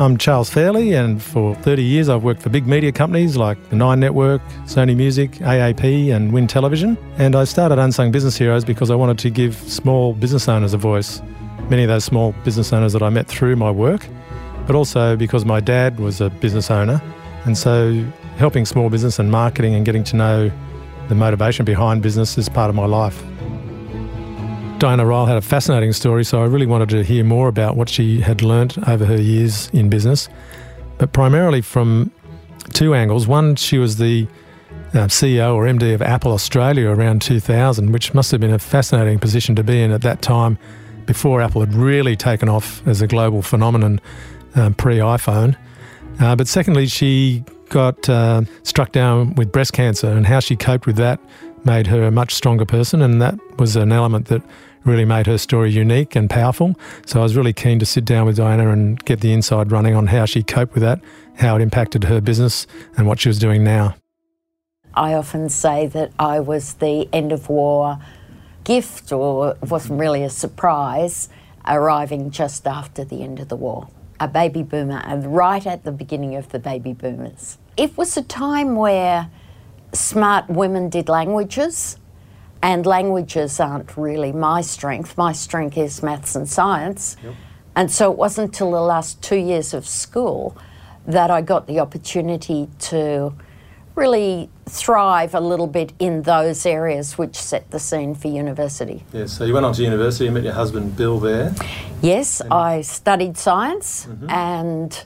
I'm Charles Fairlie, and for 30 years I've worked for big media companies like the Nine Network, Sony Music, AAP, and Win Television. And I started Unsung Business Heroes because I wanted to give small business owners a voice. Many of those small business owners that I met through my work, but also because my dad was a business owner. And so helping small business and marketing and getting to know the motivation behind business is part of my life. Diana Ryall had a fascinating story, so I really wanted to hear more about what she had learnt over her years in business, but primarily from two angles. One, she was the uh, CEO or MD of Apple Australia around 2000, which must have been a fascinating position to be in at that time before Apple had really taken off as a global phenomenon um, pre iPhone. Uh, but secondly, she got uh, struck down with breast cancer, and how she coped with that made her a much stronger person, and that was an element that really made her story unique and powerful. So I was really keen to sit down with Diana and get the inside running on how she coped with that, how it impacted her business, and what she was doing now. I often say that I was the end of war gift, or it wasn't really a surprise, arriving just after the end of the war. A baby boomer, and right at the beginning of the baby boomers. It was a time where smart women did languages and languages aren't really my strength. My strength is maths and science. Yep. And so it wasn't until the last two years of school that I got the opportunity to really thrive a little bit in those areas which set the scene for university. Yes, so you went on to university and met your husband Bill there? Yes, and I studied science mm-hmm. and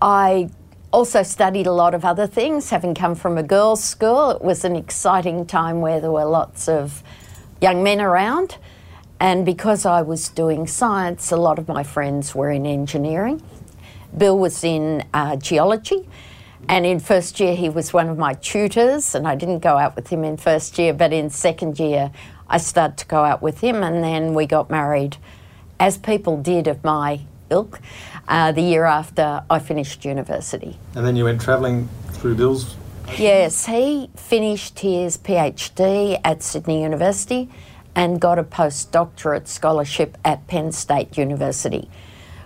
I also studied a lot of other things. Having come from a girls' school, it was an exciting time where there were lots of young men around. And because I was doing science, a lot of my friends were in engineering. Bill was in uh, geology. And in first year, he was one of my tutors, and I didn't go out with him in first year, but in second year, I started to go out with him, and then we got married, as people did of my ilk uh, the year after I finished university. And then you went travelling through Bill's? Yes, he finished his PhD at Sydney University and got a postdoctorate scholarship at Penn State University,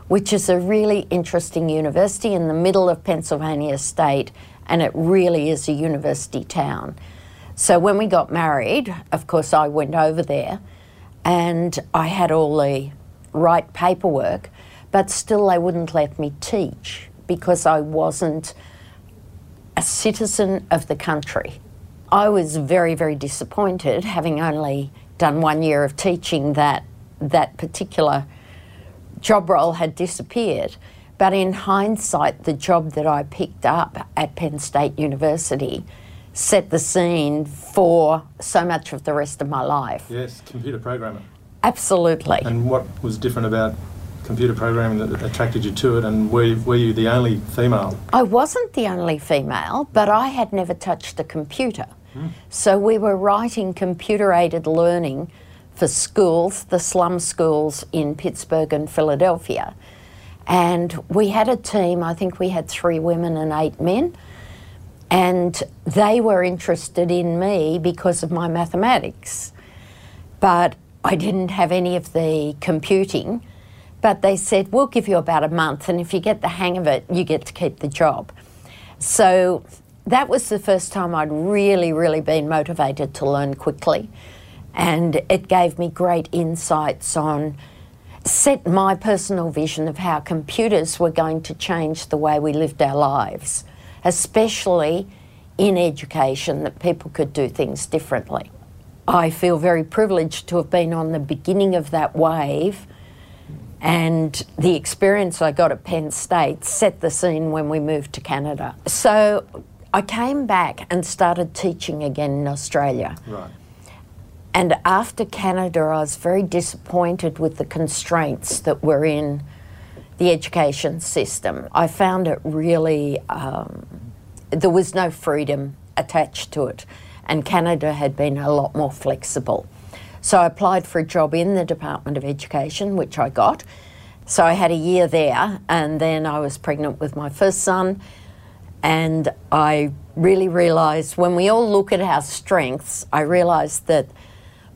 which is a really interesting university in the middle of Pennsylvania state, and it really is a university town. So when we got married, of course, I went over there and I had all the right paperwork but still they wouldn't let me teach because I wasn't a citizen of the country. I was very, very disappointed, having only done one year of teaching, that that particular job role had disappeared. But in hindsight, the job that I picked up at Penn State University set the scene for so much of the rest of my life. Yes, computer programmer. Absolutely. And what was different about computer programming that attracted you to it, and were, were you the only female? I wasn't the only female, but I had never touched a computer. Hmm. So we were writing computer aided learning for schools, the slum schools in Pittsburgh and Philadelphia. And we had a team, I think we had three women and eight men. And they were interested in me because of my mathematics. But I didn't have any of the computing. But they said, we'll give you about a month, and if you get the hang of it, you get to keep the job. So that was the first time I'd really, really been motivated to learn quickly. And it gave me great insights on, set my personal vision of how computers were going to change the way we lived our lives, especially in education, that people could do things differently. I feel very privileged to have been on the beginning of that wave and the experience I got at Penn State set the scene when we moved to Canada. So I came back and started teaching again in Australia. Right. And after Canada, I was very disappointed with the constraints that were in the education system. I found it really, um, there was no freedom attached to it, and Canada had been a lot more flexible. So I applied for a job in the Department of Education, which I got. So I had a year there, and then I was pregnant with my first son. And I really realised when we all look at our strengths, I realised that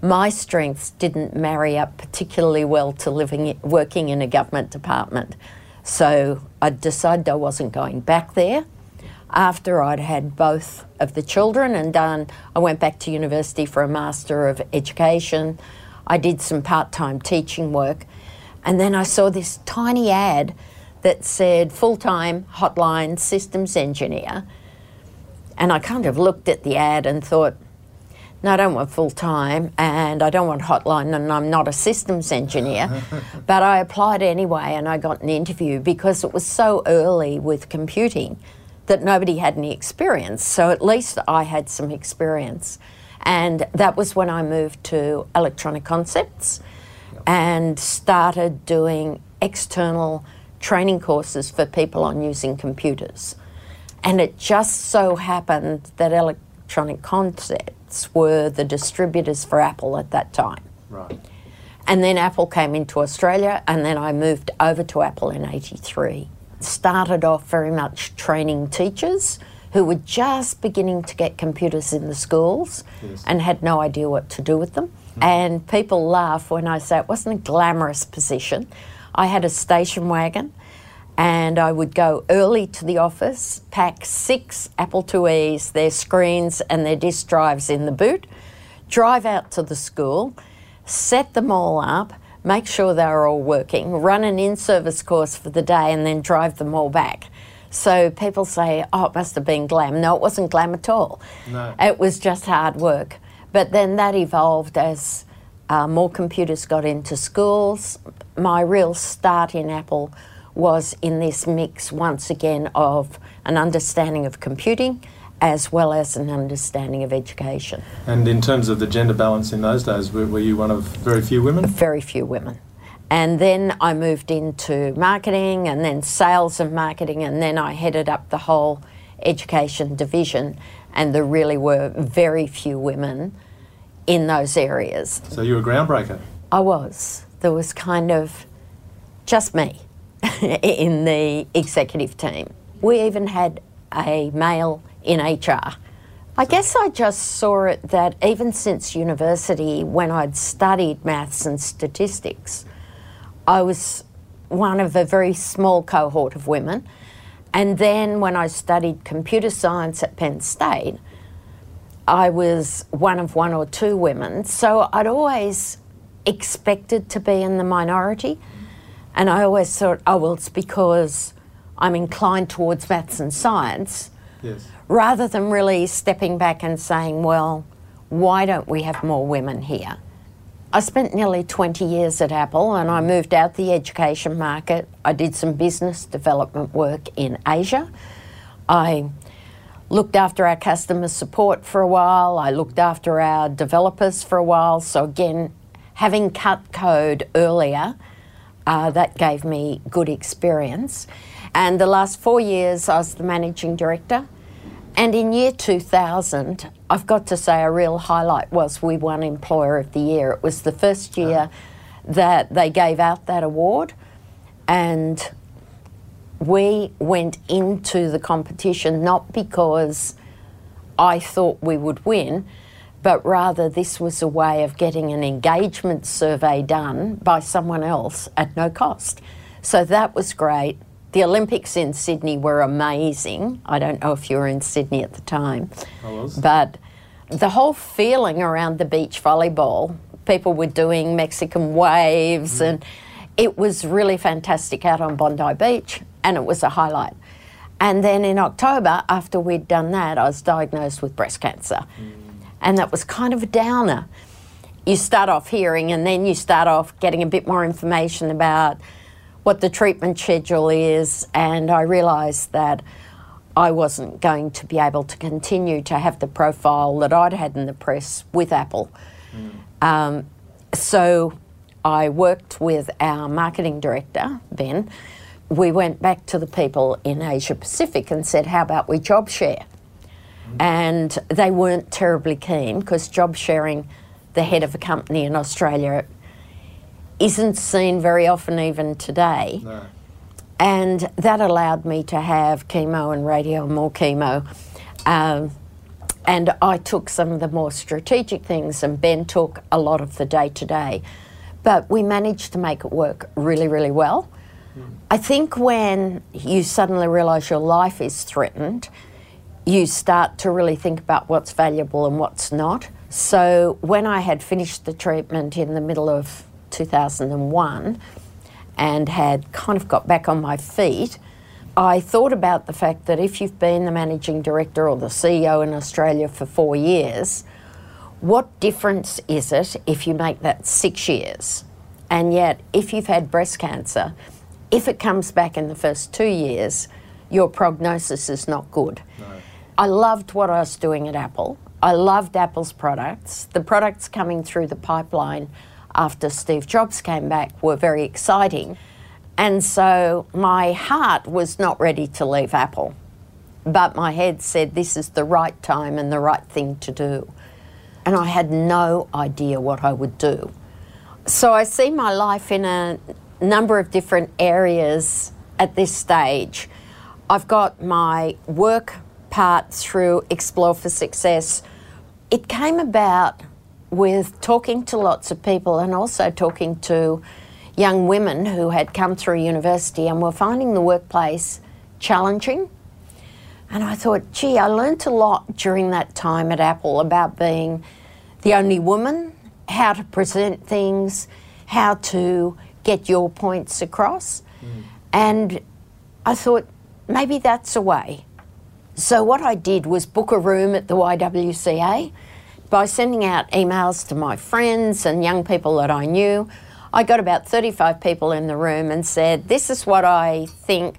my strengths didn't marry up particularly well to living, working in a government department. So I decided I wasn't going back there. After I'd had both of the children and done, I went back to university for a Master of Education. I did some part time teaching work. And then I saw this tiny ad that said full time hotline systems engineer. And I kind of looked at the ad and thought, no, I don't want full time and I don't want hotline and I'm not a systems engineer. but I applied anyway and I got an interview because it was so early with computing that nobody had any experience. So at least I had some experience. And that was when I moved to Electronic Concepts and started doing external training courses for people on using computers. And it just so happened that Electronic Concepts were the distributors for Apple at that time. Right. And then Apple came into Australia, and then I moved over to Apple in 83. Started off very much training teachers who were just beginning to get computers in the schools Yes. and had no idea what to do with them. And people laugh when I say it wasn't a glamorous position. I had a station wagon and I would go early to the office, pack six Apple IIe's, their screens and their disk drives in the boot, drive out to the school, set them all up, make sure they're all working, run an in service course for the day, and then drive them all back. So people say, oh, it must have been glam. No, it wasn't glam at all. No. It was just hard work. But then that evolved as uh, more computers got into schools. My real start in Apple was in this mix once again of an understanding of computing as well as an understanding of education. And in terms of the gender balance in those days, were, were you one of very few women? Very few women. And then I moved into marketing and then sales and marketing, and then I headed up the whole education division. And there really were very few women in those areas. So you were a groundbreaker. I was. There was kind of just me in the executive team. We even had a male in HR. I guess I just saw it that even since university, when I'd studied maths and statistics, I was one of a very small cohort of women. And then when I studied computer science at Penn State, I was one of one or two women. So I'd always expected to be in the minority. And I always thought, oh, well, it's because I'm inclined towards maths and science, Yes. Rather than really stepping back and saying, well, why don't we have more women here? I spent nearly 20 years at Apple and I moved out the education market. I did some business development work in Asia. I looked after our customer support for a while. I looked after our developers for a while. So, again, having cut code earlier, uh, that gave me good experience. And the last four years, I was the managing director. And in year 2000, I've got to say a real highlight was we won Employer of the Year. It was the first uh-huh. year that they gave out that award. And we went into the competition not because I thought we would win, but rather this was a way of getting an engagement survey done by someone else at no cost. So that was great. The Olympics in Sydney were amazing. I don't know if you were in Sydney at the time. I was. But the whole feeling around the beach volleyball, people were doing Mexican waves, mm. and it was really fantastic out on Bondi Beach, and it was a highlight. And then in October, after we'd done that, I was diagnosed with breast cancer. Mm. And that was kind of a downer. You start off hearing, and then you start off getting a bit more information about what the treatment schedule is, and I realised that I wasn't going to be able to continue to have the profile that I'd had in the press with Apple. Um, so I worked with our marketing director, Ben. We went back to the people in Asia Pacific and said, How about we job share? And they weren't terribly keen because job sharing the head of a company in Australia isn't seen very often even today. No. And that allowed me to have chemo and radio, and more chemo. Um, and I took some of the more strategic things, and Ben took a lot of the day to day. But we managed to make it work really, really well. I think when you suddenly realise your life is threatened, you start to really think about what's valuable and what's not. So when I had finished the treatment in the middle of 2001 and had kind of got back on my feet, I thought about the fact that if you've been the managing director or the CEO in Australia for four years, what difference is it if you make that six years? And yet, if you've had breast cancer, if it comes back in the first two years, your prognosis is not good. I loved what I was doing at Apple. I loved Apple's products. The products coming through the pipeline after Steve Jobs came back were very exciting. And so my heart was not ready to leave Apple, but my head said this is the right time and the right thing to do. And I had no idea what I would do. So I see my life in a number of different areas at this stage. I've got my work part through Xplore for Success. It came about with talking to lots of people and also talking to young women who had come through university and were finding the workplace challenging. And I thought, gee, I learnt a lot during that time at Apple about being the only woman, how to present things, how to get your points across. Mm. And I thought, maybe that's a way. So, what I did was book a room at the YWCA by sending out emails to my friends and young people that I knew. I got about 35 people in the room and said, This is what I think.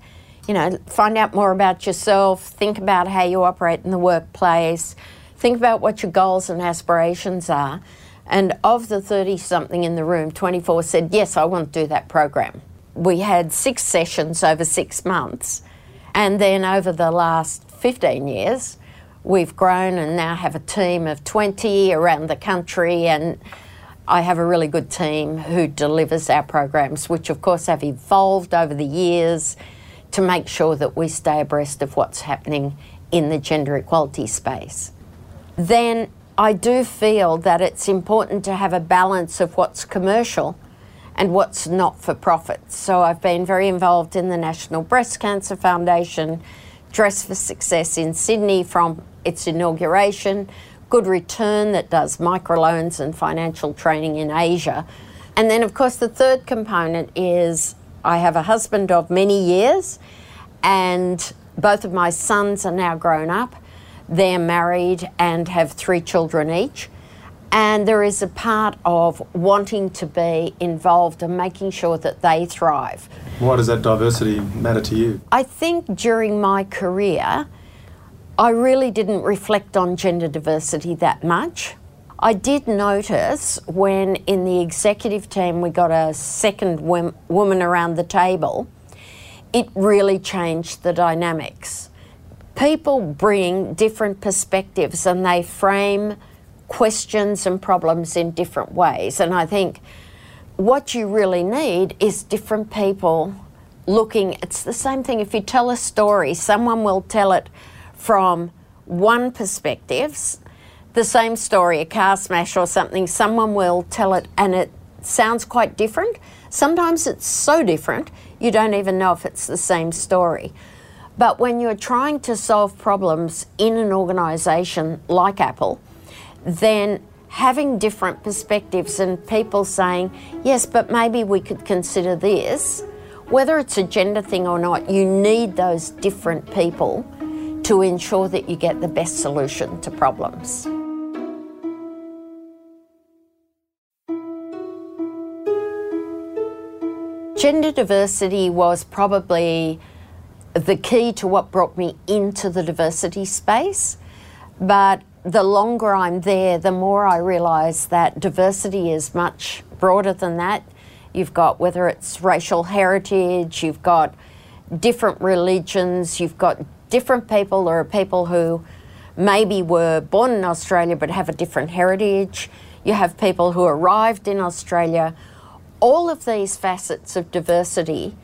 You know, find out more about yourself, think about how you operate in the workplace, think about what your goals and aspirations are. And of the 30 something in the room, 24 said, Yes, I want to do that program. We had six sessions over six months. And then over the last 15 years, we've grown and now have a team of 20 around the country. And I have a really good team who delivers our programs, which of course have evolved over the years to make sure that we stay abreast of what's happening in the gender equality space. Then I do feel that it's important to have a balance of what's commercial and what's not for profit. So I've been very involved in the National Breast Cancer Foundation, Dress for Success in Sydney from its inauguration, Good Return that does microloans and financial training in Asia. And then, of course, the third component is I have a husband of many years, and both of my sons are now grown up. They're married and have three children each. And there is a part of wanting to be involved and making sure that they thrive. Why does that diversity matter to you? I think during my career, I really didn't reflect on gender diversity that much. I did notice when in the executive team we got a second wom- woman around the table, it really changed the dynamics. People bring different perspectives and they frame questions and problems in different ways. And I think what you really need is different people looking. It's the same thing if you tell a story, someone will tell it from one perspective, the same story, a car smash or something, someone will tell it and it sounds quite different. Sometimes it's so different you don't even know if it's the same story. But when you're trying to solve problems in an organisation like Apple, then having different perspectives and people saying, yes, but maybe we could consider this, whether it's a gender thing or not, you need those different people to ensure that you get the best solution to problems. Gender diversity was probably the key to what brought me into the diversity space. But the longer I'm there, the more I realise that diversity is much broader than that. You've got whether it's racial heritage, you've got different religions, you've got different people. There are people who maybe were born in Australia but have a different heritage. You have people who arrived in Australia. All of these facets of diversity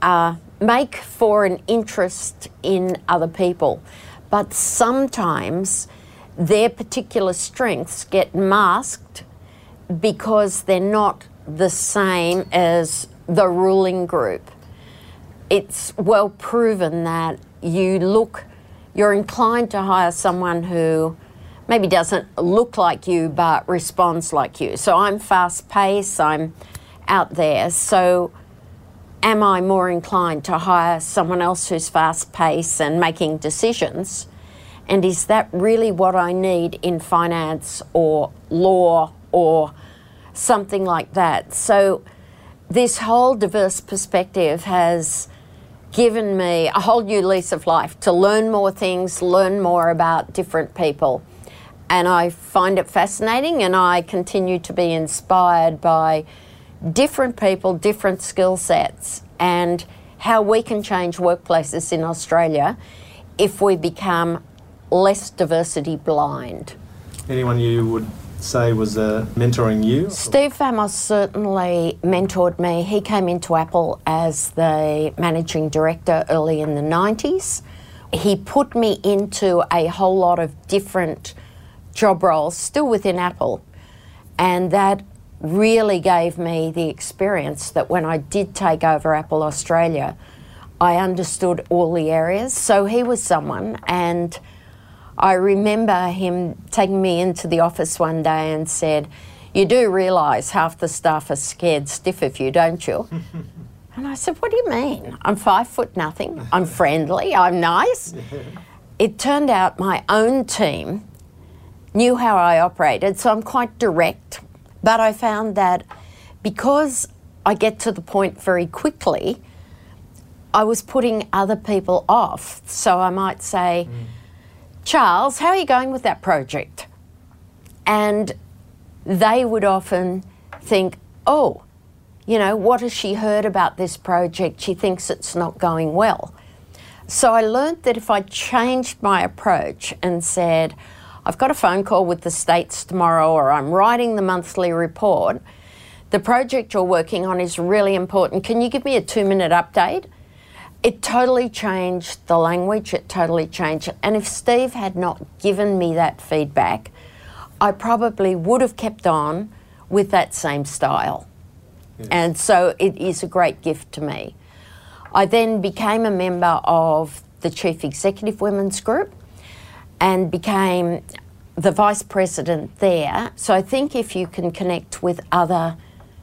uh, make for an interest in other people, but sometimes their particular strengths get masked because they're not the same as the ruling group. It's well proven that you look, you're inclined to hire someone who maybe doesn't look like you but responds like you. So I'm fast paced, I'm out there. So am I more inclined to hire someone else who's fast paced and making decisions? And is that really what I need in finance or law or something like that? So, this whole diverse perspective has given me a whole new lease of life to learn more things, learn more about different people. And I find it fascinating, and I continue to be inspired by different people, different skill sets, and how we can change workplaces in Australia if we become less diversity blind. Anyone you would say was uh, mentoring you? Steve Vamos certainly mentored me. He came into Apple as the managing director early in the 90s. He put me into a whole lot of different job roles, still within Apple, and that really gave me the experience that when I did take over Apple Australia, I understood all the areas. So he was someone, and I remember him taking me into the office one day and said, You do realise half the staff are scared stiff of you, don't you? and I said, What do you mean? I'm five foot nothing, I'm friendly, I'm nice. It turned out my own team knew how I operated, so I'm quite direct. But I found that because I get to the point very quickly, I was putting other people off. So I might say, mm Charles, how are you going with that project? And they would often think, oh, you know, what has she heard about this project? She thinks it's not going well. So I learned that if I changed my approach and said, I've got a phone call with the states tomorrow, or I'm writing the monthly report, the project you're working on is really important. Can you give me a two minute update? It totally changed the language, it totally changed it. And if Steve had not given me that feedback, I probably would have kept on with that same style. Yes. And so it is a great gift to me. I then became a member of the Chief Executive Women's Group and became the vice president there. So I think if you can connect with other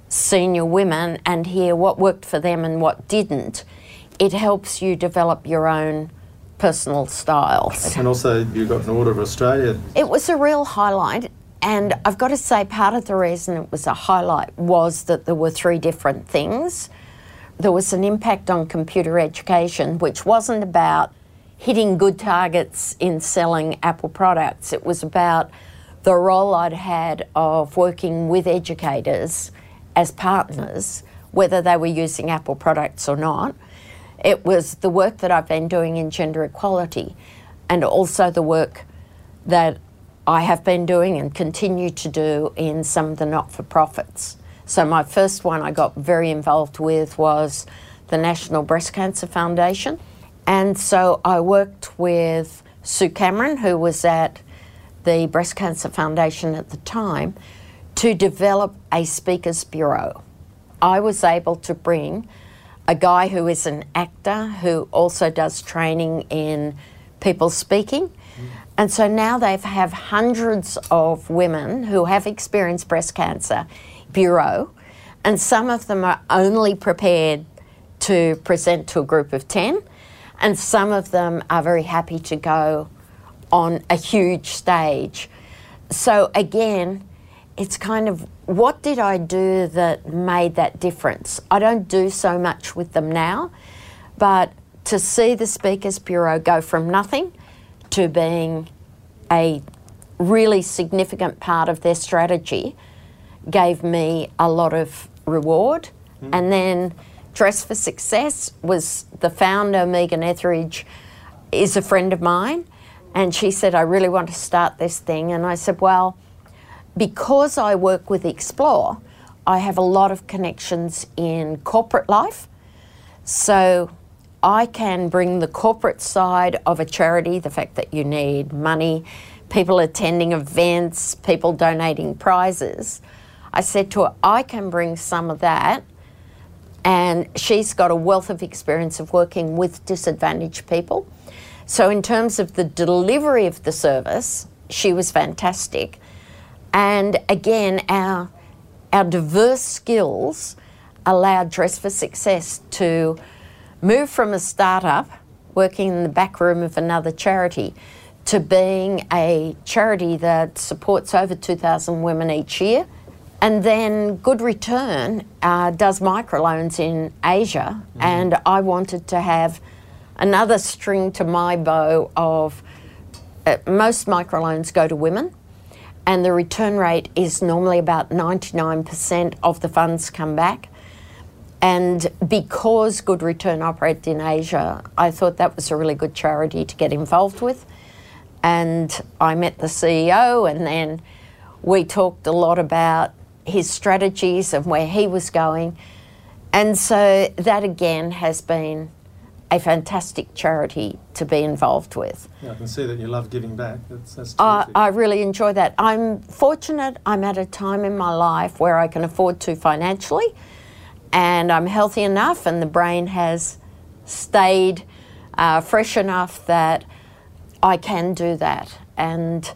senior women and hear what worked for them and what didn't, it helps you develop your own personal style. And also, you got an Order of Australia. It was a real highlight. And I've got to say, part of the reason it was a highlight was that there were three different things. There was an impact on computer education, which wasn't about hitting good targets in selling Apple products. It was about the role I'd had of working with educators as partners, whether they were using Apple products or not, it was the work that I've been doing in gender equality and also the work that I have been doing and continue to do in some of the not for profits. So, my first one I got very involved with was the National Breast Cancer Foundation. And so I worked with Sue Cameron, who was at the Breast Cancer Foundation at the time, to develop a Speakers Bureau. I was able to bring a guy who is an actor who also does training in people speaking. Mm. And so now they have hundreds of women who have experienced breast cancer bureau, and some of them are only prepared to present to a group of 10, and some of them are very happy to go on a huge stage. So again, it's kind of what did I do that made that difference? I don't do so much with them now, but to see the Speakers Bureau go from nothing to being a really significant part of their strategy gave me a lot of reward. Mm. And then Dress for Success was the founder, Megan Etheridge, is a friend of mine. And she said, I really want to start this thing. And I said, Well, because I work with Xplore, I have a lot of connections in corporate life. So I can bring the corporate side of a charity, the fact that you need money, people attending events, people donating prizes. I said to her, I can bring some of that. And she's got a wealth of experience of working with disadvantaged people. So, in terms of the delivery of the service, she was fantastic. And again, our, our diverse skills allowed Dress for Success to move from a startup working in the back room of another charity to being a charity that supports over 2,000 women each year. And then Good Return uh, does microloans in Asia, mm. and I wanted to have another string to my bow of uh, most microloans go to women, and the return rate is normally about 99% of the funds come back. And because Good Return operated in Asia, I thought that was a really good charity to get involved with. And I met the CEO, and then we talked a lot about his strategies and where he was going. And so that again has been a fantastic charity to be involved with. Yeah, I can see that you love giving back. That's, that's I, I really enjoy that. I'm fortunate I'm at a time in my life where I can afford to financially and I'm healthy enough, and the brain has stayed uh, fresh enough that I can do that. And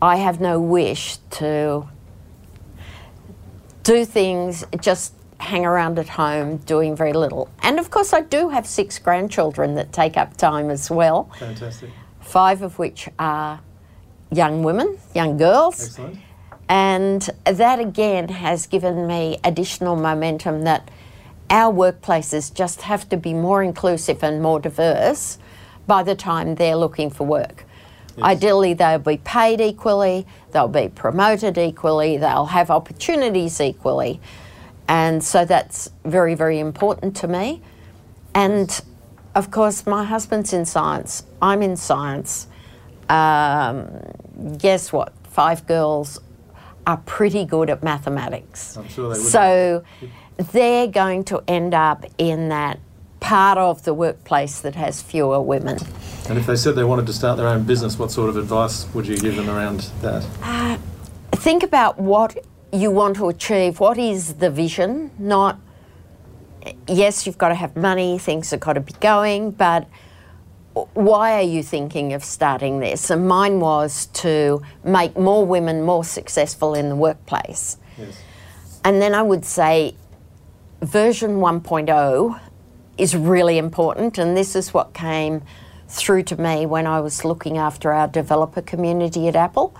I have no wish to do things, just hang around at home doing very little. And of course, I do have six grandchildren that take up time as well. Fantastic. Five of which are young women, young girls. Excellent. And that again has given me additional momentum that our workplaces just have to be more inclusive and more diverse by the time they're looking for work. Yes. Ideally, they'll be paid equally, they'll be promoted equally, they'll have opportunities equally. And so that's very, very important to me. And of course, my husband's in science, I'm in science. Um, guess what? Five girls, are pretty good at mathematics. I'm sure they would. So they're going to end up in that part of the workplace that has fewer women. And if they said they wanted to start their own business, what sort of advice would you give them around that? Uh, think about what you want to achieve. What is the vision? Not, yes, you've got to have money, things have got to be going, but why are you thinking of starting this? And mine was to make more women more successful in the workplace. Yes. And then I would say version 1.0 is really important, and this is what came through to me when I was looking after our developer community at Apple.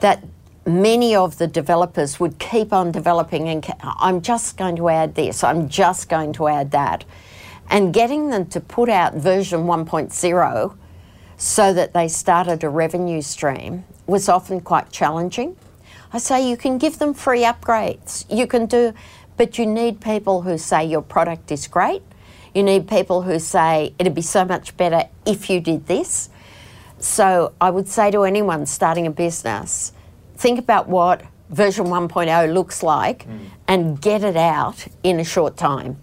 That many of the developers would keep on developing, and I'm just going to add this, I'm just going to add that and getting them to put out version 1.0 so that they started a revenue stream was often quite challenging. I say you can give them free upgrades, you can do, but you need people who say your product is great. You need people who say it'd be so much better if you did this. So I would say to anyone starting a business, think about what version 1.0 looks like mm. and get it out in a short time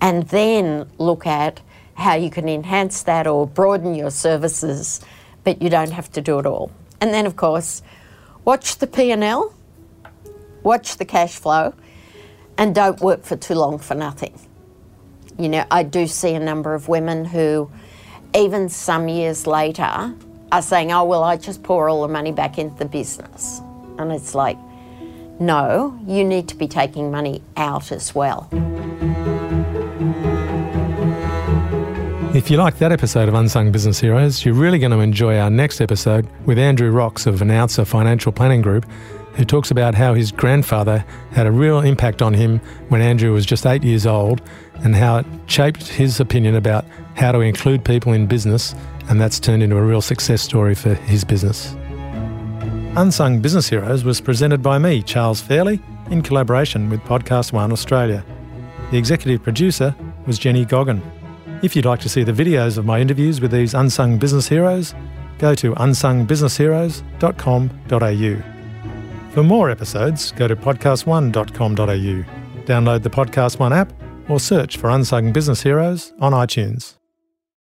and then look at how you can enhance that or broaden your services, but you don't have to do it all. And then, of course, watch the P&L, watch the cash flow, and don't work for too long for nothing. You know, I do see a number of women who, even some years later, are saying, oh, well, I just pour all the money back into the business. And it's like, no, you need to be taking money out as well. If you like that episode of Unsung Business Heroes, you're really going to enjoy our next episode with Andrew Rocks of Announcer Financial Planning Group, who talks about how his grandfather had a real impact on him when Andrew was just eight years old and how it shaped his opinion about how to include people in business, and that's turned into a real success story for his business. Unsung Business Heroes was presented by me, Charles Fairlie, in collaboration with Podcast One Australia. The executive producer was Jenny Goggin. If you'd like to see the videos of my interviews with these unsung business heroes, go to unsungbusinessheroes.com.au. For more episodes, go to podcast1.com.au, download the Podcast One app, or search for Unsung Business Heroes on iTunes.